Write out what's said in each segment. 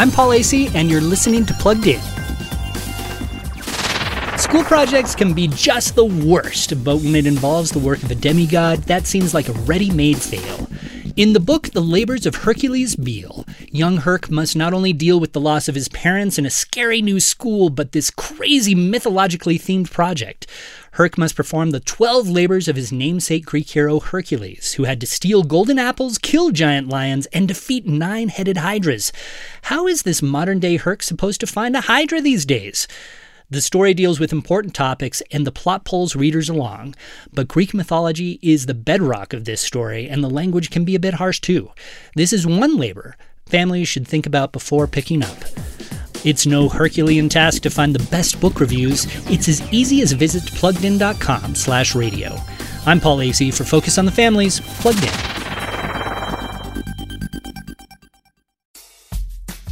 I'm Paul Asay, and you're listening to Plugged In. School projects can be just the worst, but when it involves the work of a demigod, that seems like a ready made fail. In the book The Labors of Hercules Beal, young Herc must not only deal with the loss of his parents in a scary new school, but this crazy mythologically themed project. Herc must perform the 12 labors of his namesake Greek hero Hercules, who had to steal golden apples, kill giant lions, and defeat nine headed hydras. How is this modern day Herc supposed to find a hydra these days? The story deals with important topics and the plot pulls readers along, but Greek mythology is the bedrock of this story, and the language can be a bit harsh too. This is one labor families should think about before picking up. It's no Herculean task to find the best book reviews. It's as easy as visit pluggedin.com slash radio. I'm Paul Asay for Focus on the Family's, Plugged In.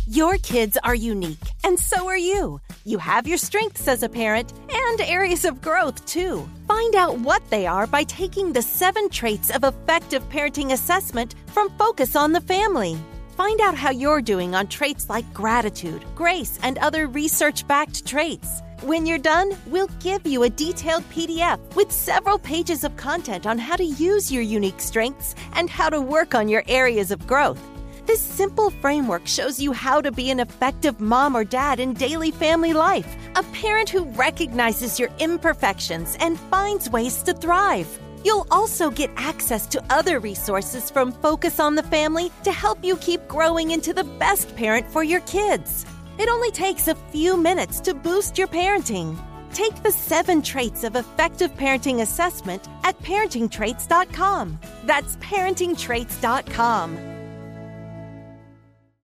Your kids are unique, and so are you. You have your strengths as a parent and areas of growth, too. Find out what they are by taking the seven traits of effective parenting assessment from Focus on the Family. Find out how you're doing on traits like gratitude, grace, and other research backed traits. When you're done, we'll give you a detailed PDF with several pages of content on how to use your unique strengths and how to work on your areas of growth. This simple framework shows you how to be an effective mom or dad in daily family life, a parent who recognizes your imperfections and finds ways to thrive. You'll also get access to other resources from Focus on the Family to help you keep growing into the best parent for your kids. It only takes a few minutes to boost your parenting. Take the seven traits of effective parenting assessment at parentingtraits.com. That's parentingtraits.com.